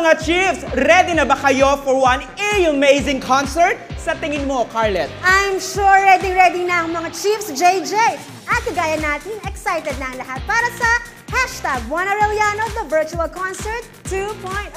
mga Chiefs, ready na ba kayo for one amazing concert? Sa tingin mo, Carlet? I'm sure ready-ready na ang mga Chiefs, JJ. At kagaya natin, excited na ang lahat para sa hashtag Juan Arellano The Virtual Concert 2.0.